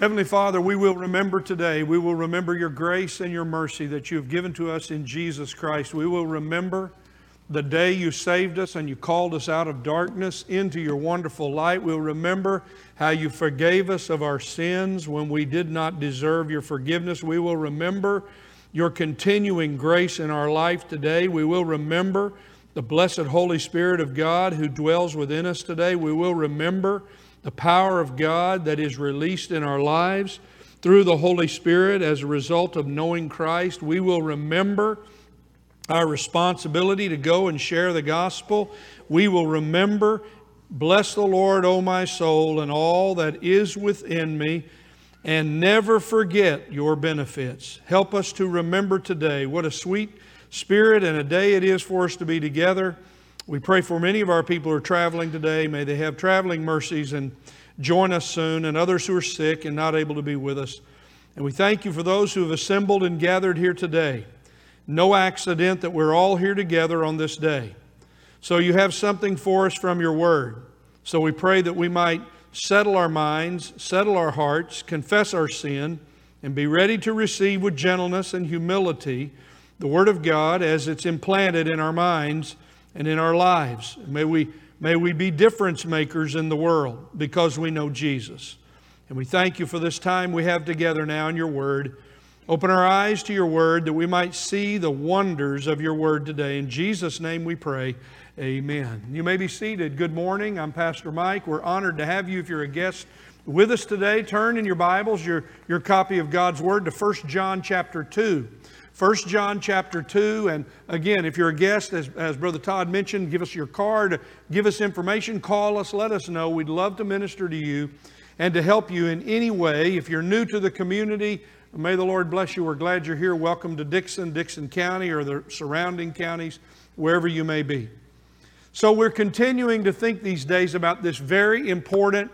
Heavenly Father, we will remember today, we will remember your grace and your mercy that you have given to us in Jesus Christ. We will remember the day you saved us and you called us out of darkness into your wonderful light. We'll remember how you forgave us of our sins when we did not deserve your forgiveness. We will remember your continuing grace in our life today. We will remember the blessed Holy Spirit of God who dwells within us today. We will remember the power of God that is released in our lives through the Holy Spirit as a result of knowing Christ. We will remember our responsibility to go and share the gospel. We will remember, bless the Lord, O my soul, and all that is within me, and never forget your benefits. Help us to remember today what a sweet spirit and a day it is for us to be together. We pray for many of our people who are traveling today. May they have traveling mercies and join us soon, and others who are sick and not able to be with us. And we thank you for those who have assembled and gathered here today. No accident that we're all here together on this day. So you have something for us from your word. So we pray that we might settle our minds, settle our hearts, confess our sin, and be ready to receive with gentleness and humility the word of God as it's implanted in our minds and in our lives. May we, may we be difference makers in the world because we know Jesus. And we thank you for this time we have together now in your word. Open our eyes to your word that we might see the wonders of your word today. In Jesus' name we pray. Amen. You may be seated. Good morning. I'm Pastor Mike. We're honored to have you if you're a guest with us today. Turn in your Bibles, your, your copy of God's Word to 1 John chapter 2. 1 John chapter 2. And again, if you're a guest, as, as Brother Todd mentioned, give us your card, give us information, call us, let us know. We'd love to minister to you and to help you in any way. If you're new to the community, may the Lord bless you. We're glad you're here. Welcome to Dixon, Dixon County, or the surrounding counties, wherever you may be. So, we're continuing to think these days about this very important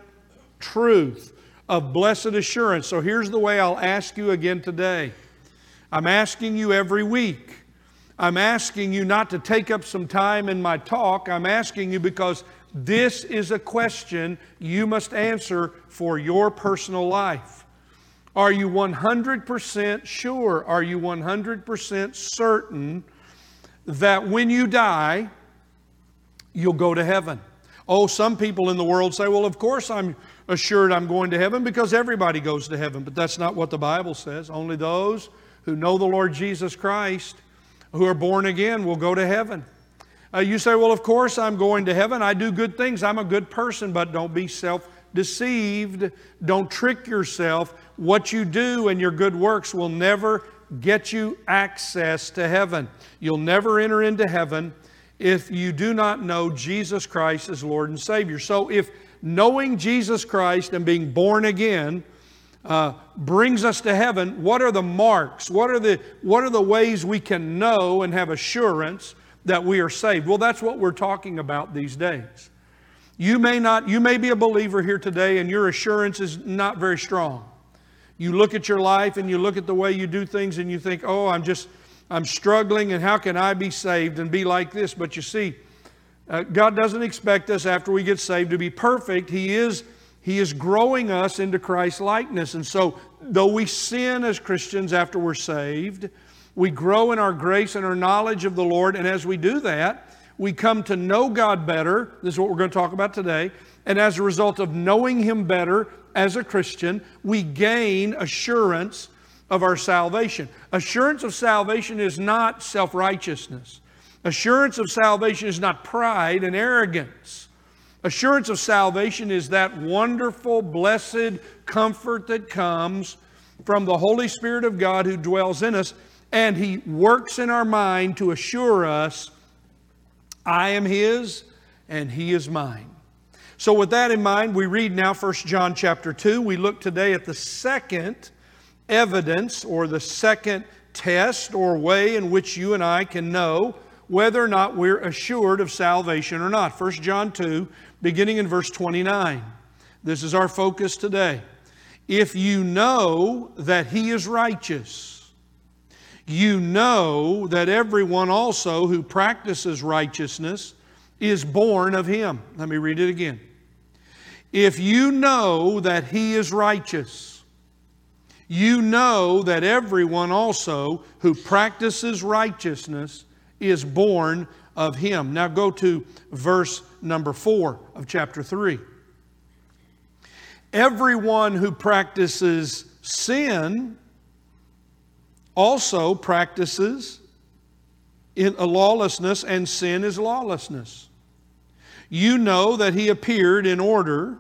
truth of blessed assurance. So, here's the way I'll ask you again today. I'm asking you every week. I'm asking you not to take up some time in my talk. I'm asking you because this is a question you must answer for your personal life. Are you 100% sure? Are you 100% certain that when you die, you'll go to heaven? Oh, some people in the world say, well, of course I'm assured I'm going to heaven because everybody goes to heaven. But that's not what the Bible says. Only those who know the Lord Jesus Christ, who are born again, will go to heaven. Uh, you say, Well, of course I'm going to heaven. I do good things. I'm a good person, but don't be self deceived. Don't trick yourself. What you do and your good works will never get you access to heaven. You'll never enter into heaven if you do not know Jesus Christ as Lord and Savior. So, if knowing Jesus Christ and being born again uh, brings us to heaven, what are the marks? What are the, what are the ways we can know and have assurance that we are saved? Well, that's what we're talking about these days. You may not, you may be a believer here today and your assurance is not very strong. You look at your life and you look at the way you do things and you think, oh, I'm just, I'm struggling and how can I be saved and be like this? But you see, uh, God doesn't expect us after we get saved to be perfect. He is he is growing us into Christ's likeness. And so, though we sin as Christians after we're saved, we grow in our grace and our knowledge of the Lord. And as we do that, we come to know God better. This is what we're going to talk about today. And as a result of knowing Him better as a Christian, we gain assurance of our salvation. Assurance of salvation is not self righteousness, assurance of salvation is not pride and arrogance. Assurance of salvation is that wonderful, blessed comfort that comes from the Holy Spirit of God who dwells in us, and He works in our mind to assure us, I am His and He is mine. So, with that in mind, we read now 1 John chapter 2. We look today at the second evidence or the second test or way in which you and I can know whether or not we're assured of salvation or not. 1 John 2, beginning in verse 29. This is our focus today. If you know that he is righteous, you know that everyone also who practices righteousness is born of him. Let me read it again. If you know that he is righteous, You know that everyone also who practices righteousness is born of him. Now go to verse number 4 of chapter 3. Everyone who practices sin also practices in a lawlessness, and sin is lawlessness. You know that he appeared in order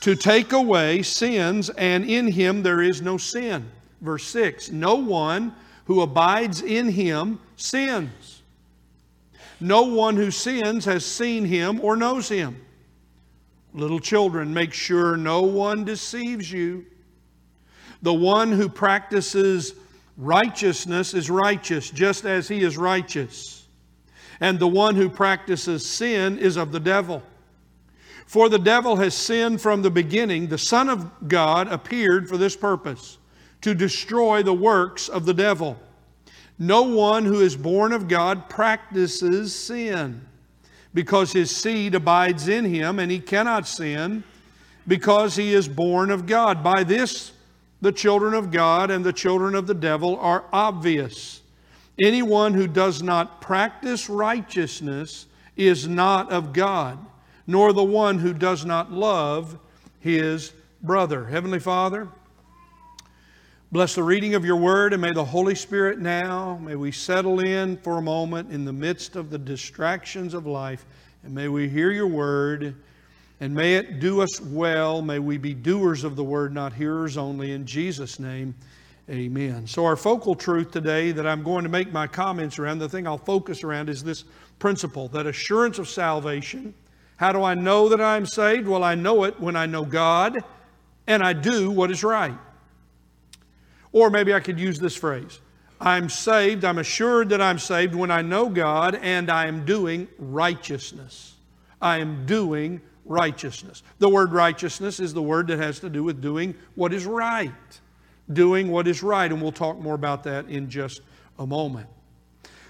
to take away sins, and in him there is no sin. Verse 6 No one who abides in him sins. No one who sins has seen him or knows him. Little children, make sure no one deceives you. The one who practices righteousness is righteous, just as he is righteous. And the one who practices sin is of the devil. For the devil has sinned from the beginning. The Son of God appeared for this purpose to destroy the works of the devil. No one who is born of God practices sin because his seed abides in him and he cannot sin because he is born of God. By this, the children of God and the children of the devil are obvious. Anyone who does not practice righteousness is not of God, nor the one who does not love his brother. Heavenly Father, bless the reading of your word, and may the Holy Spirit now, may we settle in for a moment in the midst of the distractions of life, and may we hear your word and may it do us well. May we be doers of the word, not hearers only. In Jesus' name, amen. So, our focal truth today that I'm going to make my comments around, the thing I'll focus around is this principle that assurance of salvation. How do I know that I'm saved? Well, I know it when I know God and I do what is right. Or maybe I could use this phrase I'm saved, I'm assured that I'm saved when I know God and I am doing righteousness. I am doing righteousness. The word righteousness is the word that has to do with doing what is right. Doing what is right, and we'll talk more about that in just a moment.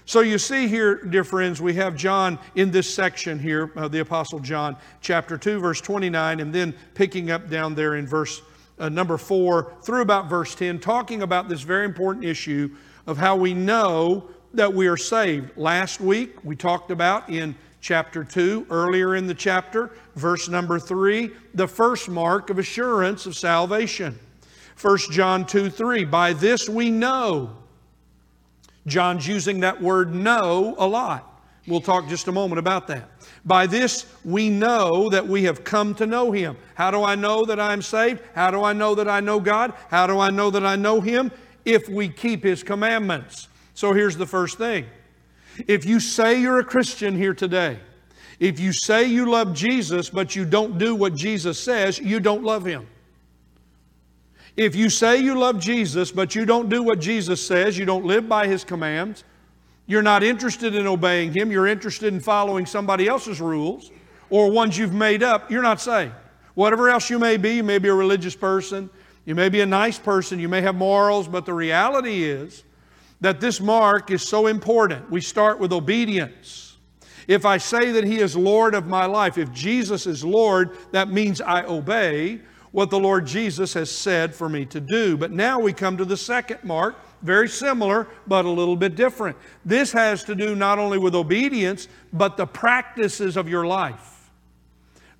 So you see here, dear friends, we have John in this section here, uh, the Apostle John, chapter 2, verse 29, and then picking up down there in verse uh, number 4 through about verse 10, talking about this very important issue of how we know that we are saved. Last week, we talked about in chapter 2, earlier in the chapter, verse number 3, the first mark of assurance of salvation. 1 John 2 3, by this we know. John's using that word know a lot. We'll talk just a moment about that. By this we know that we have come to know Him. How do I know that I'm saved? How do I know that I know God? How do I know that I know Him? If we keep His commandments. So here's the first thing if you say you're a Christian here today, if you say you love Jesus but you don't do what Jesus says, you don't love Him. If you say you love Jesus but you don't do what Jesus says, you don't live by His commands, you're not interested in obeying Him, you're interested in following somebody else's rules or ones you've made up, you're not saved. Whatever else you may be, you may be a religious person, you may be a nice person, you may have morals, but the reality is, that this mark is so important. We start with obedience. If I say that He is Lord of my life, if Jesus is Lord, that means I obey what the Lord Jesus has said for me to do. But now we come to the second mark, very similar, but a little bit different. This has to do not only with obedience, but the practices of your life.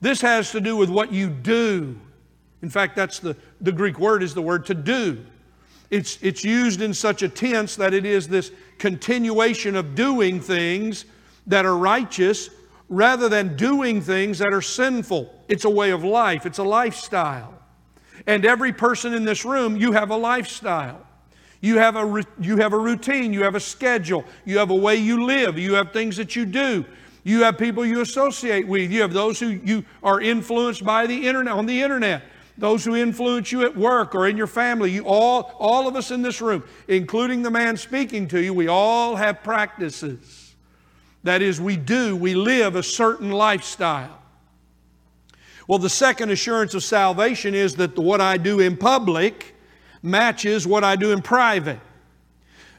This has to do with what you do. In fact, that's the, the Greek word is the word to do. It's, it's used in such a tense that it is this continuation of doing things that are righteous rather than doing things that are sinful. It's a way of life, it's a lifestyle. And every person in this room, you have a lifestyle. You have a, you have a routine, you have a schedule, you have a way you live, you have things that you do. You have people you associate with. You have those who you are influenced by the internet on the internet those who influence you at work or in your family, you all, all of us in this room, including the man speaking to you, we all have practices. That is, we do, we live a certain lifestyle. Well, the second assurance of salvation is that what I do in public matches what I do in private.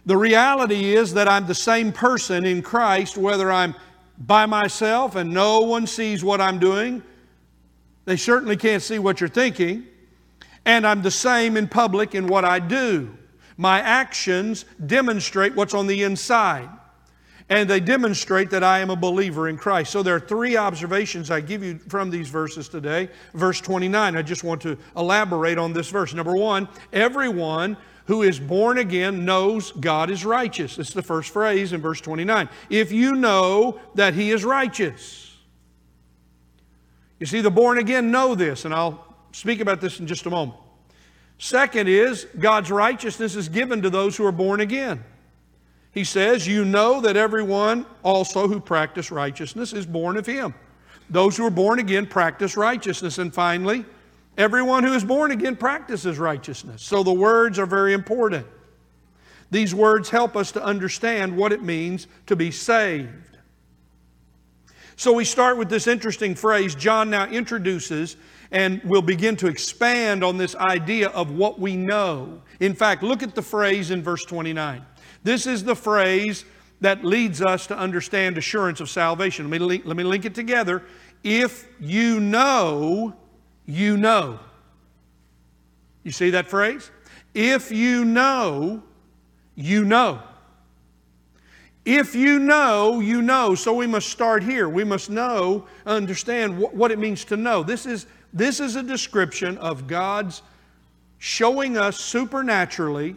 The reality is that I'm the same person in Christ, whether I'm by myself and no one sees what I'm doing, they certainly can't see what you're thinking. And I'm the same in public in what I do. My actions demonstrate what's on the inside. And they demonstrate that I am a believer in Christ. So there are three observations I give you from these verses today. Verse 29, I just want to elaborate on this verse. Number one, everyone who is born again knows God is righteous. It's the first phrase in verse 29. If you know that He is righteous. You see, the born again know this, and I'll speak about this in just a moment. Second is God's righteousness is given to those who are born again. He says, You know that everyone also who practice righteousness is born of him. Those who are born again practice righteousness. And finally, everyone who is born again practices righteousness. So the words are very important. These words help us to understand what it means to be saved. So we start with this interesting phrase. John now introduces and we'll begin to expand on this idea of what we know. In fact, look at the phrase in verse 29. This is the phrase that leads us to understand assurance of salvation. Let me link, let me link it together. If you know, you know. You see that phrase? If you know, you know. If you know, you know. So we must start here. We must know, understand what, what it means to know. This is this is a description of God's showing us supernaturally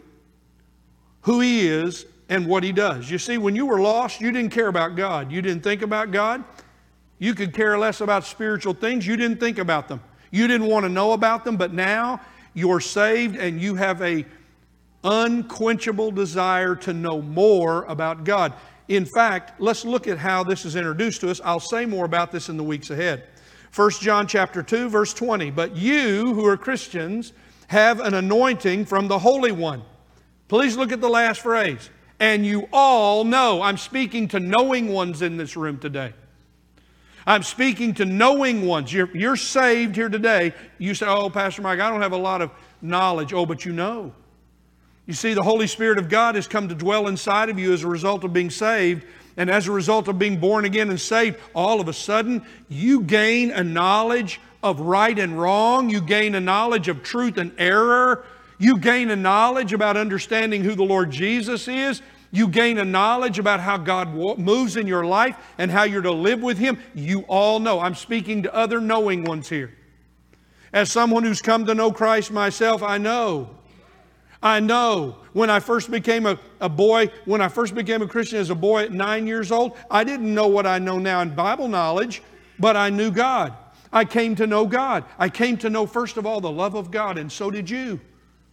who He is and what He does. You see, when you were lost, you didn't care about God. You didn't think about God. You could care less about spiritual things. You didn't think about them. You didn't want to know about them, but now you're saved and you have a unquenchable desire to know more about God. In fact, let's look at how this is introduced to us. I'll say more about this in the weeks ahead. 1 John chapter 2 verse 20. But you who are Christians have an anointing from the Holy One. Please look at the last phrase. And you all know. I'm speaking to knowing ones in this room today. I'm speaking to knowing ones. You're, you're saved here today. You say, Oh, Pastor Mike, I don't have a lot of knowledge. Oh, but you know. You see, the Holy Spirit of God has come to dwell inside of you as a result of being saved. And as a result of being born again and saved, all of a sudden you gain a knowledge of right and wrong. You gain a knowledge of truth and error. You gain a knowledge about understanding who the Lord Jesus is. You gain a knowledge about how God moves in your life and how you're to live with Him. You all know. I'm speaking to other knowing ones here. As someone who's come to know Christ myself, I know I know when I first became a, a boy, when I first became a Christian as a boy at nine years old, I didn't know what I know now in Bible knowledge, but I knew God. I came to know God. I came to know, first of all, the love of God, and so did you.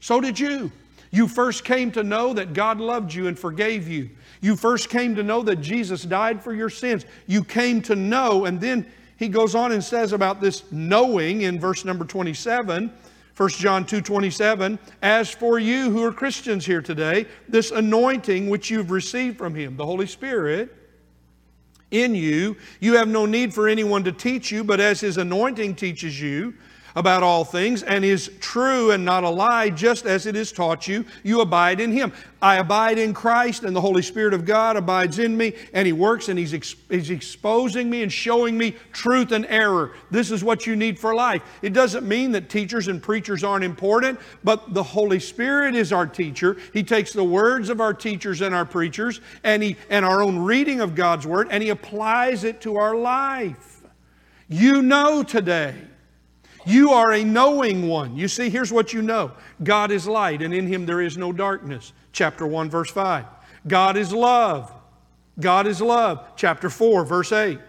So did you. You first came to know that God loved you and forgave you. You first came to know that Jesus died for your sins. You came to know, and then he goes on and says about this knowing in verse number 27 1 John 2 27, as for you who are Christians here today, this anointing which you've received from Him, the Holy Spirit, in you, you have no need for anyone to teach you, but as His anointing teaches you, about all things and is true and not a lie, just as it is taught you, you abide in Him. I abide in Christ, and the Holy Spirit of God abides in me, and He works and He's, ex- he's exposing me and showing me truth and error. This is what you need for life. It doesn't mean that teachers and preachers aren't important, but the Holy Spirit is our teacher. He takes the words of our teachers and our preachers and, he, and our own reading of God's Word, and He applies it to our life. You know today you are a knowing one. You see, here's what you know God is light, and in him there is no darkness. Chapter 1, verse 5. God is love. God is love. Chapter 4, verse 8.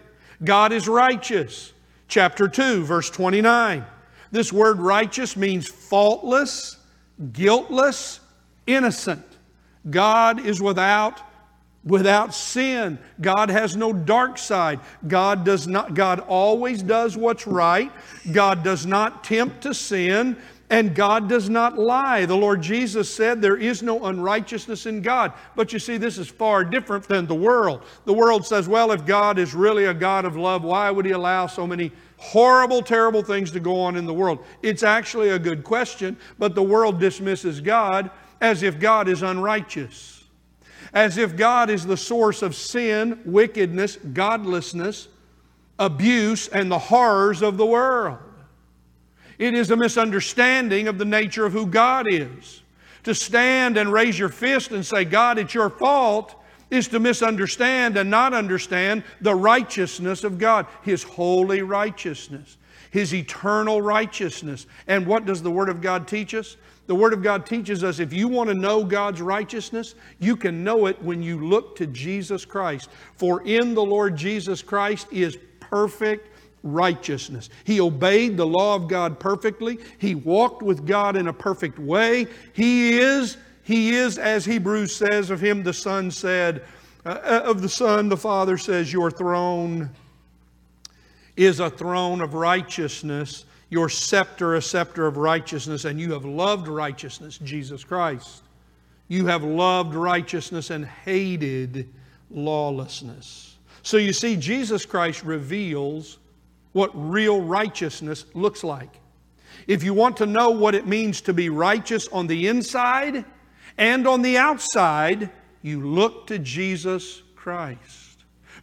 God is righteous. Chapter 2, verse 29. This word righteous means faultless, guiltless, innocent. God is without without sin. God has no dark side. God does not God always does what's right. God does not tempt to sin. And God does not lie. The Lord Jesus said there is no unrighteousness in God. But you see, this is far different than the world. The world says, well, if God is really a God of love, why would He allow so many horrible, terrible things to go on in the world? It's actually a good question, but the world dismisses God as if God is unrighteous as if God is the source of sin, wickedness, godlessness, abuse, and the horrors of the world. It is a misunderstanding of the nature of who God is. To stand and raise your fist and say, God, it's your fault, is to misunderstand and not understand the righteousness of God, His holy righteousness, His eternal righteousness. And what does the Word of God teach us? The Word of God teaches us if you want to know God's righteousness, you can know it when you look to Jesus Christ. For in the Lord Jesus Christ is perfect righteousness. He obeyed the law of God perfectly. He walked with God in a perfect way. He is, he is, as Hebrews says of him, the Son said, uh, uh, of the Son, the Father says, Your throne is a throne of righteousness, your scepter, a scepter of righteousness, and you have loved righteousness, Jesus Christ. You have loved righteousness and hated lawlessness. So you see, Jesus Christ reveals what real righteousness looks like. If you want to know what it means to be righteous on the inside and on the outside, you look to Jesus Christ.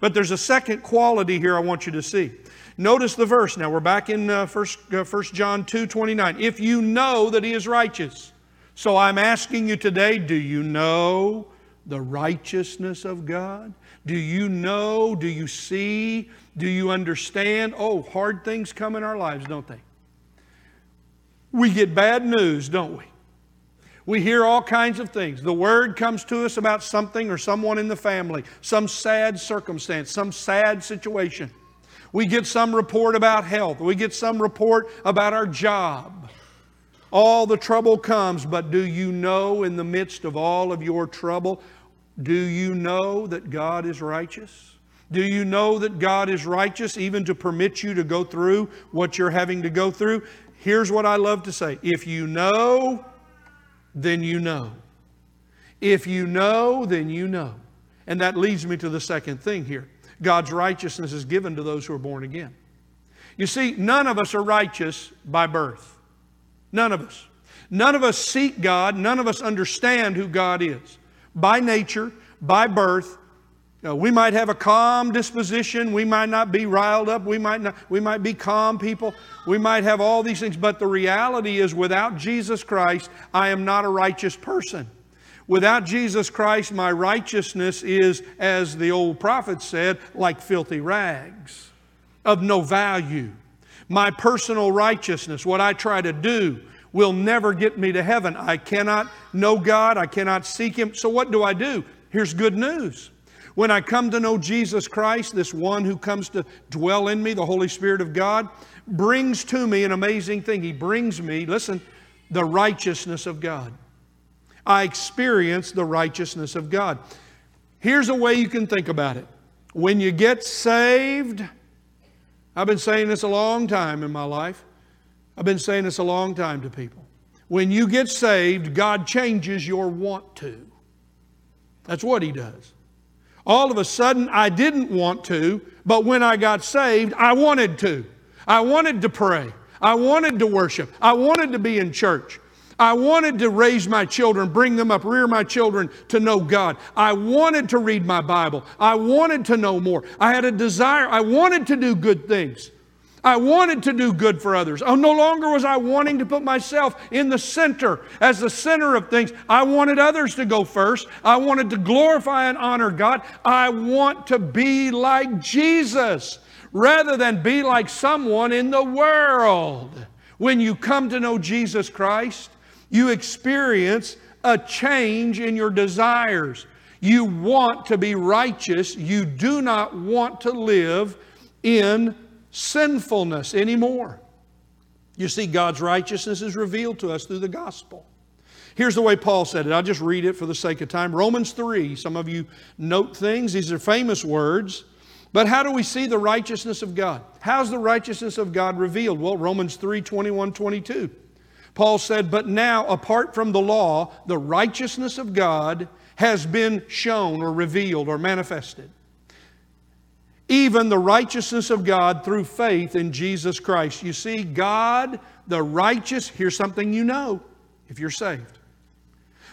But there's a second quality here I want you to see. Notice the verse. Now we're back in uh, 1, uh, 1 John 2 29. If you know that he is righteous. So I'm asking you today do you know the righteousness of God? Do you know? Do you see? Do you understand? Oh, hard things come in our lives, don't they? We get bad news, don't we? We hear all kinds of things. The word comes to us about something or someone in the family, some sad circumstance, some sad situation. We get some report about health. We get some report about our job. All the trouble comes, but do you know in the midst of all of your trouble, do you know that God is righteous? Do you know that God is righteous even to permit you to go through what you're having to go through? Here's what I love to say if you know, then you know. If you know, then you know. And that leads me to the second thing here God's righteousness is given to those who are born again. You see, none of us are righteous by birth. None of us. None of us seek God. None of us understand who God is. By nature, by birth, uh, we might have a calm disposition. We might not be riled up. We might, not, we might be calm people. We might have all these things. But the reality is, without Jesus Christ, I am not a righteous person. Without Jesus Christ, my righteousness is, as the old prophet said, like filthy rags, of no value. My personal righteousness, what I try to do, will never get me to heaven. I cannot know God, I cannot seek Him. So, what do I do? Here's good news. When I come to know Jesus Christ, this one who comes to dwell in me, the Holy Spirit of God, brings to me an amazing thing. He brings me, listen, the righteousness of God. I experience the righteousness of God. Here's a way you can think about it. When you get saved, I've been saying this a long time in my life. I've been saying this a long time to people. When you get saved, God changes your want to. That's what He does. All of a sudden, I didn't want to, but when I got saved, I wanted to. I wanted to pray. I wanted to worship. I wanted to be in church. I wanted to raise my children, bring them up, rear my children to know God. I wanted to read my Bible. I wanted to know more. I had a desire. I wanted to do good things. I wanted to do good for others. Oh, no longer was I wanting to put myself in the center as the center of things. I wanted others to go first. I wanted to glorify and honor God. I want to be like Jesus rather than be like someone in the world. When you come to know Jesus Christ, you experience a change in your desires. You want to be righteous. You do not want to live in sinfulness anymore. You see, God's righteousness is revealed to us through the gospel. Here's the way Paul said it. I'll just read it for the sake of time. Romans 3. Some of you note things, these are famous words. But how do we see the righteousness of God? How's the righteousness of God revealed? Well, Romans 3 21, 22. Paul said, But now, apart from the law, the righteousness of God has been shown or revealed or manifested even the righteousness of God through faith in Jesus Christ. You see, God, the righteous, here's something you know if you're saved.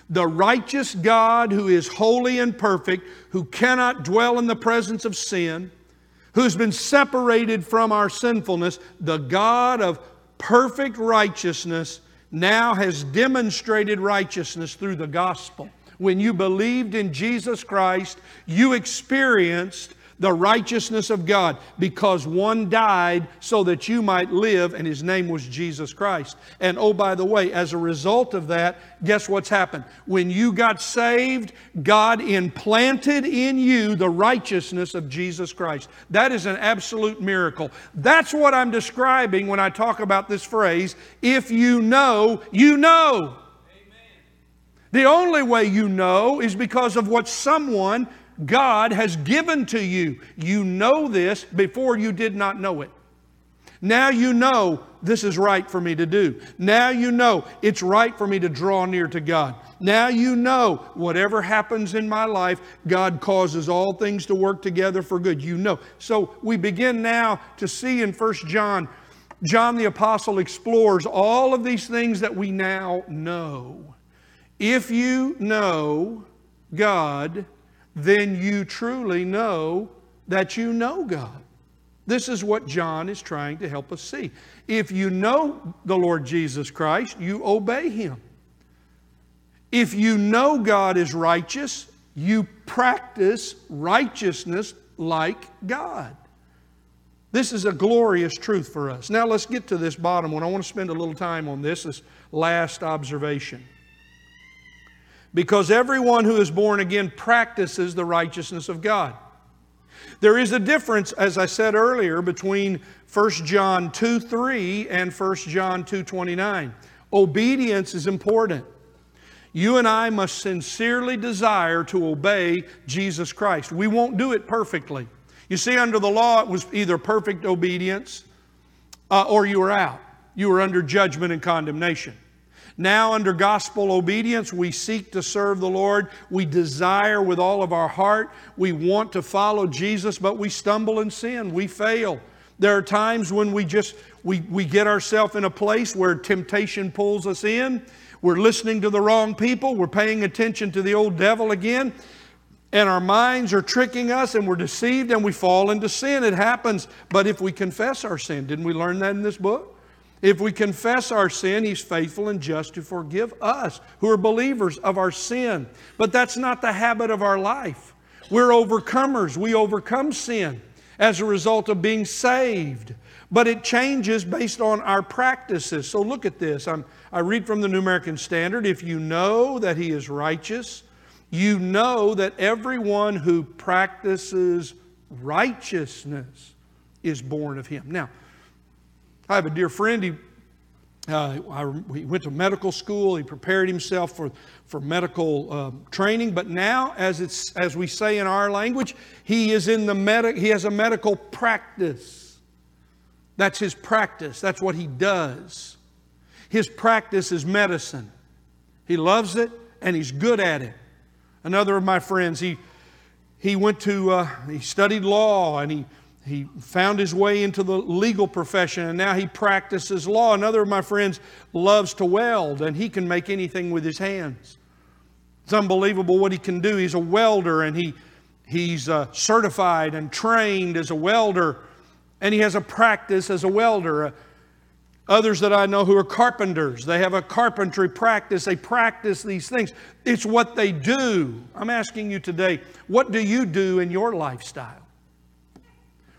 The righteous God who is holy and perfect, who cannot dwell in the presence of sin, who's been separated from our sinfulness, the God of perfect righteousness now has demonstrated righteousness through the gospel. When you believed in Jesus Christ, you experienced the righteousness of God because one died so that you might live, and his name was Jesus Christ. And oh, by the way, as a result of that, guess what's happened? When you got saved, God implanted in you the righteousness of Jesus Christ. That is an absolute miracle. That's what I'm describing when I talk about this phrase if you know, you know. The only way you know is because of what someone God has given to you. You know this before you did not know it. Now you know this is right for me to do. Now you know it's right for me to draw near to God. Now you know whatever happens in my life, God causes all things to work together for good. You know. So we begin now to see in First John, John the Apostle explores all of these things that we now know. If you know God, then you truly know that you know God. This is what John is trying to help us see. If you know the Lord Jesus Christ, you obey Him. If you know God is righteous, you practice righteousness like God. This is a glorious truth for us. Now let's get to this bottom one. I want to spend a little time on this, this last observation because everyone who is born again practices the righteousness of God. There is a difference, as I said earlier, between 1 John 2 3 and 1 John 2 29. Obedience is important. You and I must sincerely desire to obey Jesus Christ. We won't do it perfectly. You see, under the law, it was either perfect obedience uh, or you were out. You were under judgment and condemnation. Now, under gospel obedience, we seek to serve the Lord. We desire with all of our heart. We want to follow Jesus, but we stumble and sin. We fail. There are times when we just we, we get ourselves in a place where temptation pulls us in. We're listening to the wrong people. We're paying attention to the old devil again. And our minds are tricking us and we're deceived and we fall into sin. It happens. But if we confess our sin, didn't we learn that in this book? If we confess our sin, He's faithful and just to forgive us who are believers of our sin. But that's not the habit of our life. We're overcomers. We overcome sin as a result of being saved. But it changes based on our practices. So look at this. I'm, I read from the New American Standard. If you know that He is righteous, you know that everyone who practices righteousness is born of Him. Now, I have a dear friend. He, uh, I, he went to medical school. He prepared himself for, for medical uh, training. But now, as, it's, as we say in our language, he, is in the medi- he has a medical practice. That's his practice. That's what he does. His practice is medicine. He loves it and he's good at it. Another of my friends, he, he went to, uh, he studied law and he he found his way into the legal profession and now he practices law. Another of my friends loves to weld and he can make anything with his hands. It's unbelievable what he can do. He's a welder and he, he's uh, certified and trained as a welder and he has a practice as a welder. Uh, others that I know who are carpenters, they have a carpentry practice. They practice these things. It's what they do. I'm asking you today, what do you do in your lifestyle?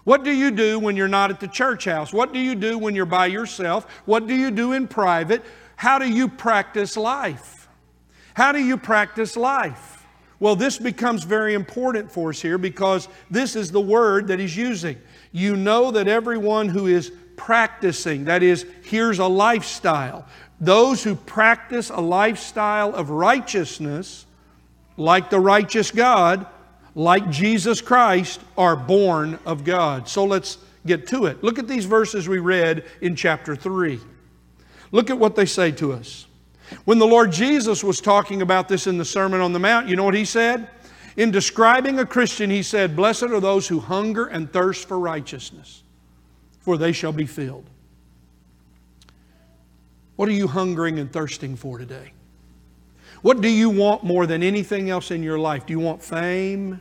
What do you do when you're not at the church house? What do you do when you're by yourself? What do you do in private? How do you practice life? How do you practice life? Well, this becomes very important for us here because this is the word that he's using. You know that everyone who is practicing, that is, here's a lifestyle. Those who practice a lifestyle of righteousness, like the righteous God, like Jesus Christ, are born of God. So let's get to it. Look at these verses we read in chapter 3. Look at what they say to us. When the Lord Jesus was talking about this in the Sermon on the Mount, you know what he said? In describing a Christian, he said, Blessed are those who hunger and thirst for righteousness, for they shall be filled. What are you hungering and thirsting for today? What do you want more than anything else in your life? Do you want fame?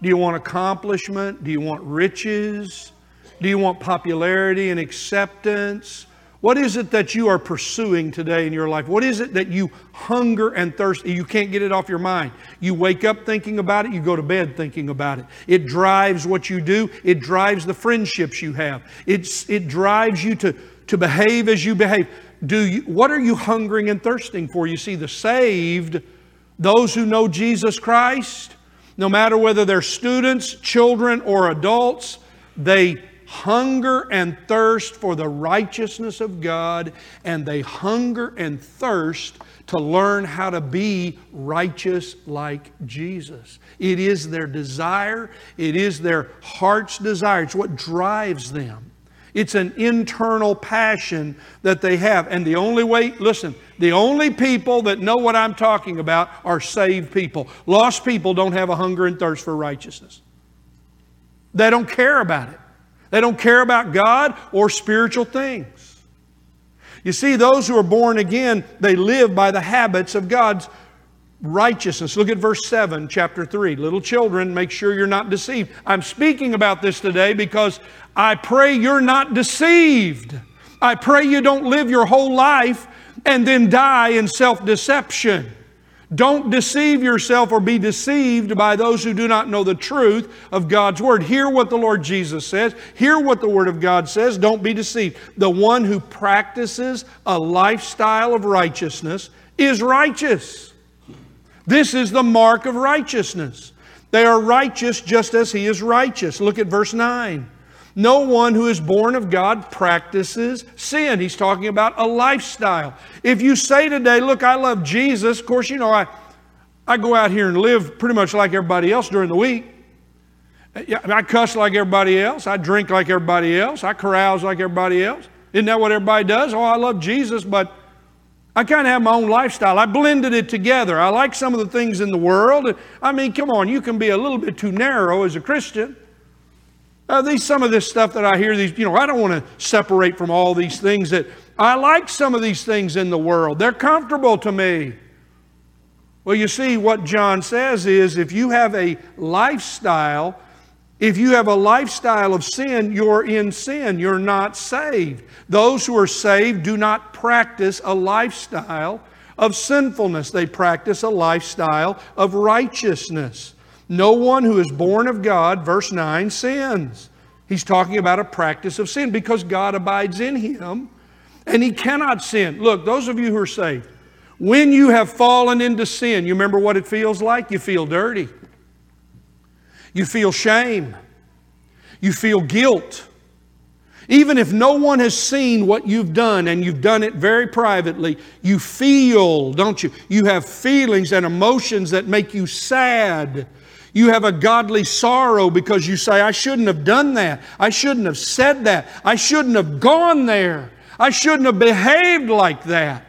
Do you want accomplishment? Do you want riches? Do you want popularity and acceptance? What is it that you are pursuing today in your life? What is it that you hunger and thirst? You can't get it off your mind. You wake up thinking about it, you go to bed thinking about it. It drives what you do, it drives the friendships you have, it's, it drives you to, to behave as you behave. Do you, what are you hungering and thirsting for? You see, the saved, those who know Jesus Christ, no matter whether they're students, children, or adults, they hunger and thirst for the righteousness of God, and they hunger and thirst to learn how to be righteous like Jesus. It is their desire, it is their heart's desire, it's what drives them. It's an internal passion that they have. And the only way, listen, the only people that know what I'm talking about are saved people. Lost people don't have a hunger and thirst for righteousness, they don't care about it. They don't care about God or spiritual things. You see, those who are born again, they live by the habits of God's righteousness. Look at verse 7, chapter 3. Little children, make sure you're not deceived. I'm speaking about this today because I pray you're not deceived. I pray you don't live your whole life and then die in self deception. Don't deceive yourself or be deceived by those who do not know the truth of God's Word. Hear what the Lord Jesus says. Hear what the Word of God says. Don't be deceived. The one who practices a lifestyle of righteousness is righteous. This is the mark of righteousness. They are righteous just as He is righteous. Look at verse 9. No one who is born of God practices sin. He's talking about a lifestyle. If you say today, Look, I love Jesus, of course, you know, I, I go out here and live pretty much like everybody else during the week. I cuss like everybody else. I drink like everybody else. I carouse like everybody else. Isn't that what everybody does? Oh, I love Jesus, but I kind of have my own lifestyle. I blended it together. I like some of the things in the world. I mean, come on, you can be a little bit too narrow as a Christian. Uh, these, some of this stuff that I hear, these, you know, I don't want to separate from all these things that I like some of these things in the world. They're comfortable to me. Well, you see, what John says is if you have a lifestyle, if you have a lifestyle of sin, you're in sin. You're not saved. Those who are saved do not practice a lifestyle of sinfulness, they practice a lifestyle of righteousness. No one who is born of God, verse 9, sins. He's talking about a practice of sin because God abides in him and he cannot sin. Look, those of you who are saved, when you have fallen into sin, you remember what it feels like? You feel dirty. You feel shame. You feel guilt. Even if no one has seen what you've done and you've done it very privately, you feel, don't you? You have feelings and emotions that make you sad you have a godly sorrow because you say, I shouldn't have done that. I shouldn't have said that. I shouldn't have gone there. I shouldn't have behaved like that.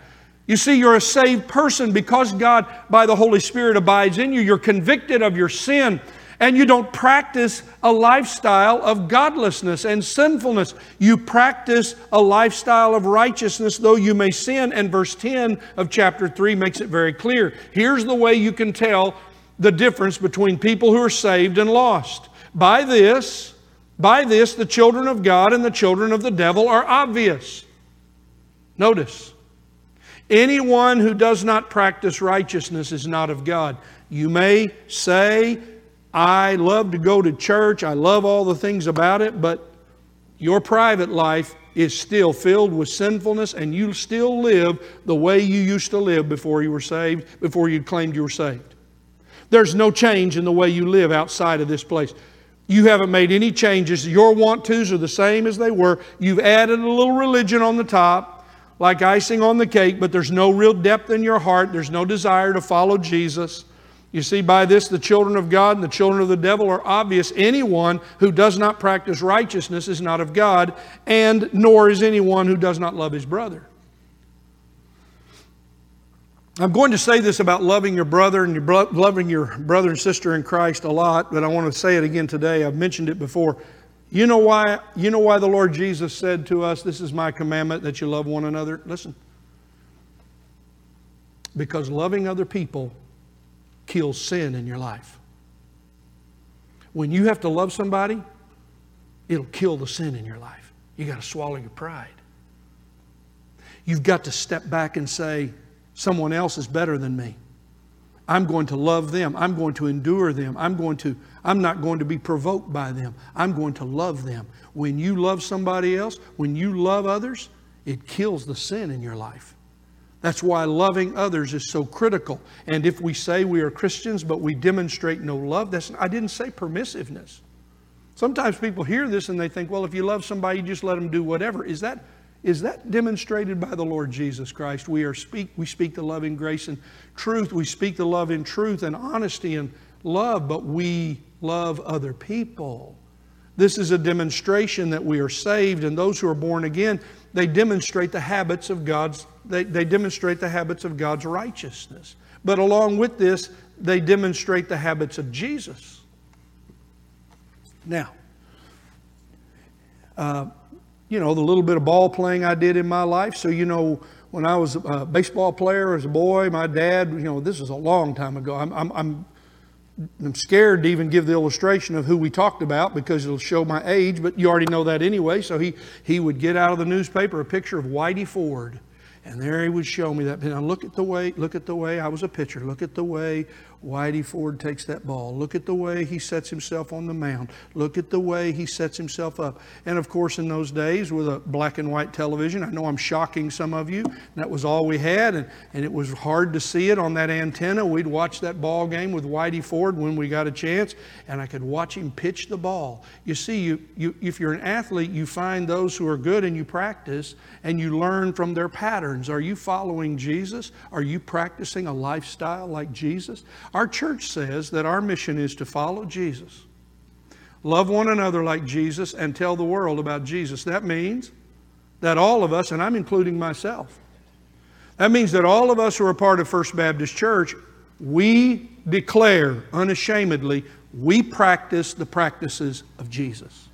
You see, you're a saved person because God, by the Holy Spirit, abides in you. You're convicted of your sin and you don't practice a lifestyle of godlessness and sinfulness. You practice a lifestyle of righteousness, though you may sin. And verse 10 of chapter 3 makes it very clear. Here's the way you can tell the difference between people who are saved and lost. By this, by this, the children of God and the children of the devil are obvious. Notice, anyone who does not practice righteousness is not of God. You may say, I love to go to church, I love all the things about it, but your private life is still filled with sinfulness and you still live the way you used to live before you were saved, before you claimed you were saved. There's no change in the way you live outside of this place. You haven't made any changes. Your want tos are the same as they were. You've added a little religion on the top, like icing on the cake, but there's no real depth in your heart. There's no desire to follow Jesus. You see, by this, the children of God and the children of the devil are obvious. Anyone who does not practice righteousness is not of God, and nor is anyone who does not love his brother. I'm going to say this about loving your brother and your bro- loving your brother and sister in Christ a lot, but I want to say it again today. I've mentioned it before. You know why? You know why the Lord Jesus said to us, "This is my commandment that you love one another." Listen, because loving other people kills sin in your life. When you have to love somebody, it'll kill the sin in your life. You got to swallow your pride. You've got to step back and say, someone else is better than me. I'm going to love them. I'm going to endure them. I'm going to I'm not going to be provoked by them. I'm going to love them. When you love somebody else, when you love others, it kills the sin in your life. That's why loving others is so critical. And if we say we are Christians but we demonstrate no love, that's I didn't say permissiveness. Sometimes people hear this and they think, well, if you love somebody, you just let them do whatever. Is that is that demonstrated by the Lord Jesus Christ? We are speak we speak the love in grace and truth. We speak the love in truth and honesty and love, but we love other people. This is a demonstration that we are saved, and those who are born again, they demonstrate the habits of God's they, they demonstrate the habits of God's righteousness. But along with this, they demonstrate the habits of Jesus. Now, uh, you know, the little bit of ball playing I did in my life. So, you know, when I was a baseball player as a boy, my dad, you know, this is a long time ago. I'm, I'm, I'm, I'm scared to even give the illustration of who we talked about because it'll show my age, but you already know that anyway. So he, he would get out of the newspaper a picture of Whitey Ford. And there he would show me that. Now look at the way, look at the way I was a pitcher. Look at the way Whitey Ford takes that ball. Look at the way he sets himself on the mound. Look at the way he sets himself up. And of course, in those days with a black and white television, I know I'm shocking some of you. That was all we had, and, and it was hard to see it on that antenna. We'd watch that ball game with Whitey Ford when we got a chance, and I could watch him pitch the ball. You see, you, you, if you're an athlete, you find those who are good and you practice, and you learn from their patterns. Are you following Jesus? Are you practicing a lifestyle like Jesus? Our church says that our mission is to follow Jesus, love one another like Jesus, and tell the world about Jesus. That means that all of us, and I'm including myself, that means that all of us who are part of First Baptist Church, we declare unashamedly we practice the practices of Jesus.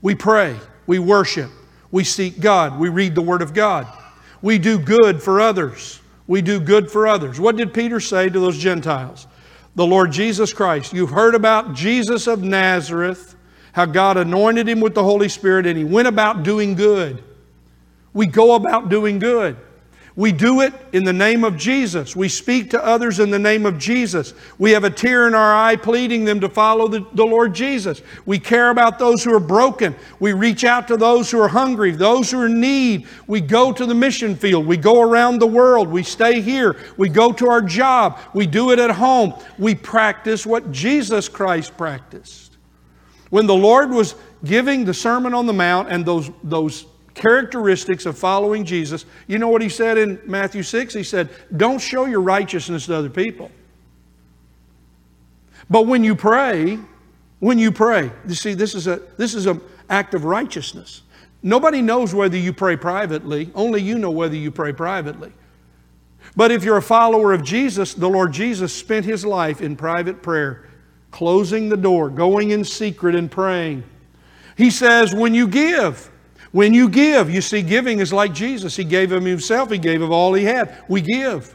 We pray, we worship, we seek God, we read the Word of God, we do good for others we do good for others. What did Peter say to those Gentiles? The Lord Jesus Christ. You've heard about Jesus of Nazareth, how God anointed him with the Holy Spirit, and he went about doing good. We go about doing good. We do it in the name of Jesus. We speak to others in the name of Jesus. We have a tear in our eye pleading them to follow the, the, Lord Jesus. We care about those who are broken. We reach out to those who are hungry, those who are in need. We go to the mission field. We go around the world. We stay here. We go to our job. We do it at home. We practice what Jesus Christ practiced. When the Lord was giving the Sermon on the Mount and those, those characteristics of following Jesus, you know what he said in Matthew 6? He said, Don't show your righteousness to other people. But when you pray, when you pray, you see, this is a this is an act of righteousness. Nobody knows whether you pray privately, only you know whether you pray privately. But if you're a follower of Jesus, the Lord Jesus spent his life in private prayer, closing the door, going in secret and praying. He says, when you give, when you give, you see, giving is like Jesus. He gave of himself, he gave of all he had. We give.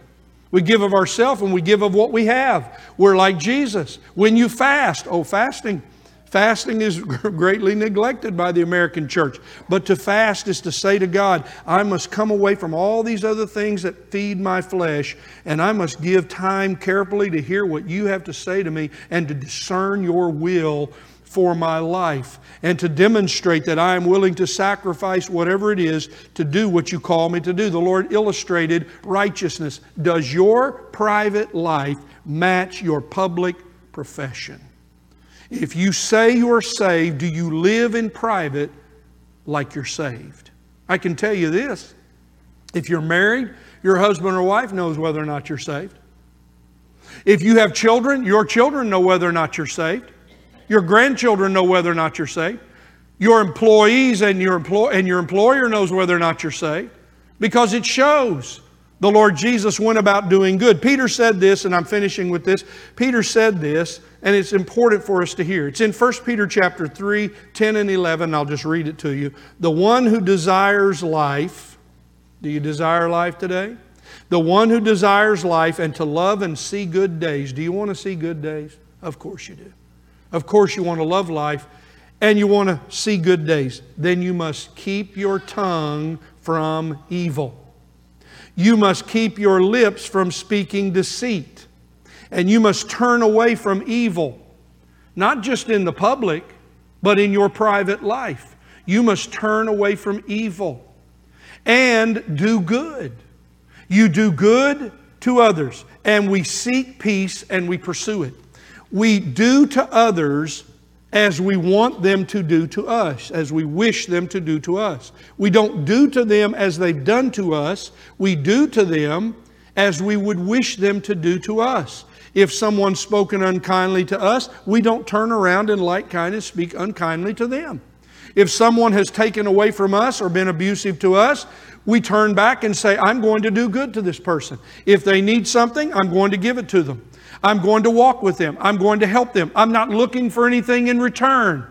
We give of ourselves and we give of what we have. We're like Jesus. When you fast, oh, fasting. Fasting is greatly neglected by the American church. But to fast is to say to God, I must come away from all these other things that feed my flesh, and I must give time carefully to hear what you have to say to me and to discern your will for my life and to demonstrate that I am willing to sacrifice whatever it is to do what you call me to do. The Lord illustrated righteousness. Does your private life match your public profession? If you say you're saved, do you live in private like you're saved? I can tell you this if you're married, your husband or wife knows whether or not you're saved. If you have children, your children know whether or not you're saved. Your grandchildren know whether or not you're saved. Your employees and your, and your employer knows whether or not you're saved because it shows. The Lord Jesus went about doing good. Peter said this, and I'm finishing with this. Peter said this, and it's important for us to hear. It's in 1 Peter chapter 3, 10 and 11. I'll just read it to you. The one who desires life, do you desire life today? The one who desires life and to love and see good days. Do you want to see good days? Of course you do. Of course, you want to love life and you want to see good days. Then you must keep your tongue from evil. You must keep your lips from speaking deceit, and you must turn away from evil, not just in the public, but in your private life. You must turn away from evil and do good. You do good to others, and we seek peace and we pursue it. We do to others as we want them to do to us, as we wish them to do to us. We don't do to them as they've done to us, we do to them as we would wish them to do to us. If someone's spoken unkindly to us, we don't turn around and like kindness speak unkindly to them. If someone has taken away from us or been abusive to us, we turn back and say, I'm going to do good to this person. If they need something, I'm going to give it to them. I'm going to walk with them. I'm going to help them. I'm not looking for anything in return.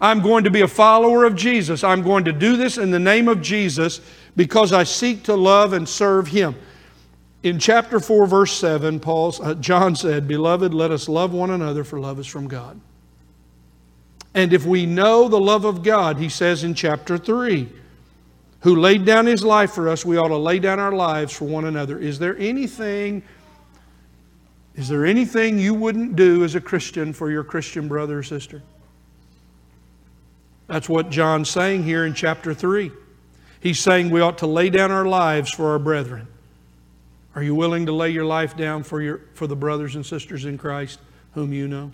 I'm going to be a follower of Jesus. I'm going to do this in the name of Jesus because I seek to love and serve Him. In chapter 4, verse 7, Paul, uh, John said, Beloved, let us love one another, for love is from God. And if we know the love of God, he says in chapter 3, who laid down his life for us, we ought to lay down our lives for one another. Is there anything is there anything you wouldn't do as a Christian for your Christian brother or sister? That's what John's saying here in chapter 3. He's saying we ought to lay down our lives for our brethren. Are you willing to lay your life down for, your, for the brothers and sisters in Christ whom you know?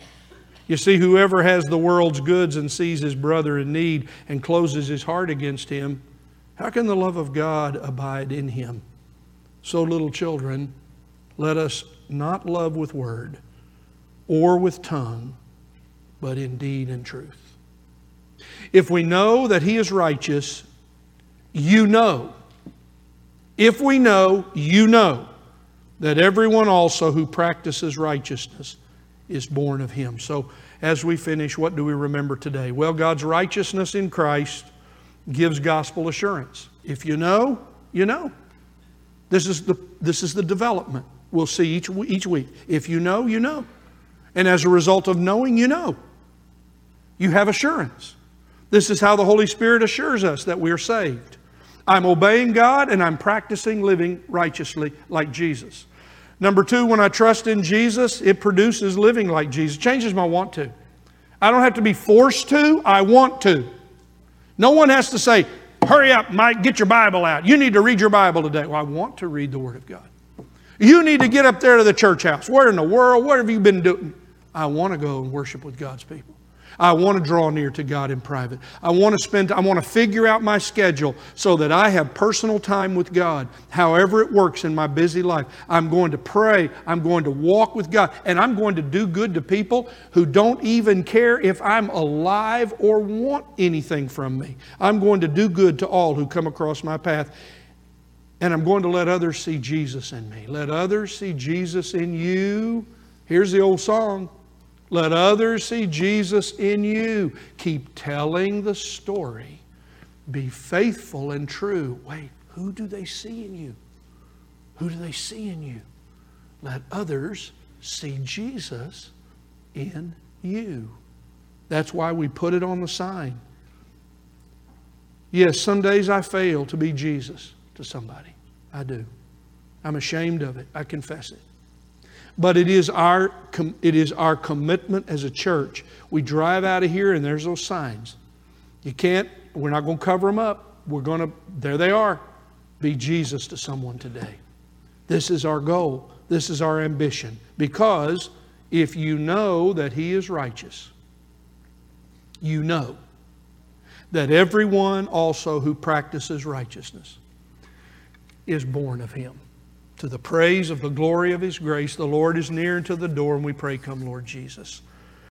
You see, whoever has the world's goods and sees his brother in need and closes his heart against him, how can the love of God abide in him? So, little children, let us not love with word or with tongue, but in deed and truth. If we know that He is righteous, you know. If we know, you know that everyone also who practices righteousness is born of Him. So, as we finish, what do we remember today? Well, God's righteousness in Christ gives gospel assurance. If you know, you know. This is the, this is the development we'll see each, each week. If you know, you know. And as a result of knowing, you know. You have assurance. This is how the Holy Spirit assures us that we are saved. I'm obeying God and I'm practicing living righteously like Jesus. Number two, when I trust in Jesus, it produces living like Jesus. It changes my want to. I don't have to be forced to, I want to. No one has to say, Hurry up, Mike, get your Bible out. You need to read your Bible today. Well, I want to read the Word of God. You need to get up there to the church house. Where in the world? What have you been doing? I want to go and worship with God's people. I want to draw near to God in private. I want to spend I want to figure out my schedule so that I have personal time with God. However it works in my busy life. I'm going to pray, I'm going to walk with God, and I'm going to do good to people who don't even care if I'm alive or want anything from me. I'm going to do good to all who come across my path. And I'm going to let others see Jesus in me. Let others see Jesus in you. Here's the old song. Let others see Jesus in you. Keep telling the story. Be faithful and true. Wait, who do they see in you? Who do they see in you? Let others see Jesus in you. That's why we put it on the sign. Yes, some days I fail to be Jesus to somebody. I do. I'm ashamed of it. I confess it. But it is our it is our commitment as a church. We drive out of here and there's those signs. You can't. We're not going to cover them up. We're going to. There they are. Be Jesus to someone today. This is our goal. This is our ambition. Because if you know that He is righteous, you know that everyone also who practices righteousness is born of him. To the praise of the glory of his grace, the Lord is near to the door, and we pray, Come, Lord Jesus.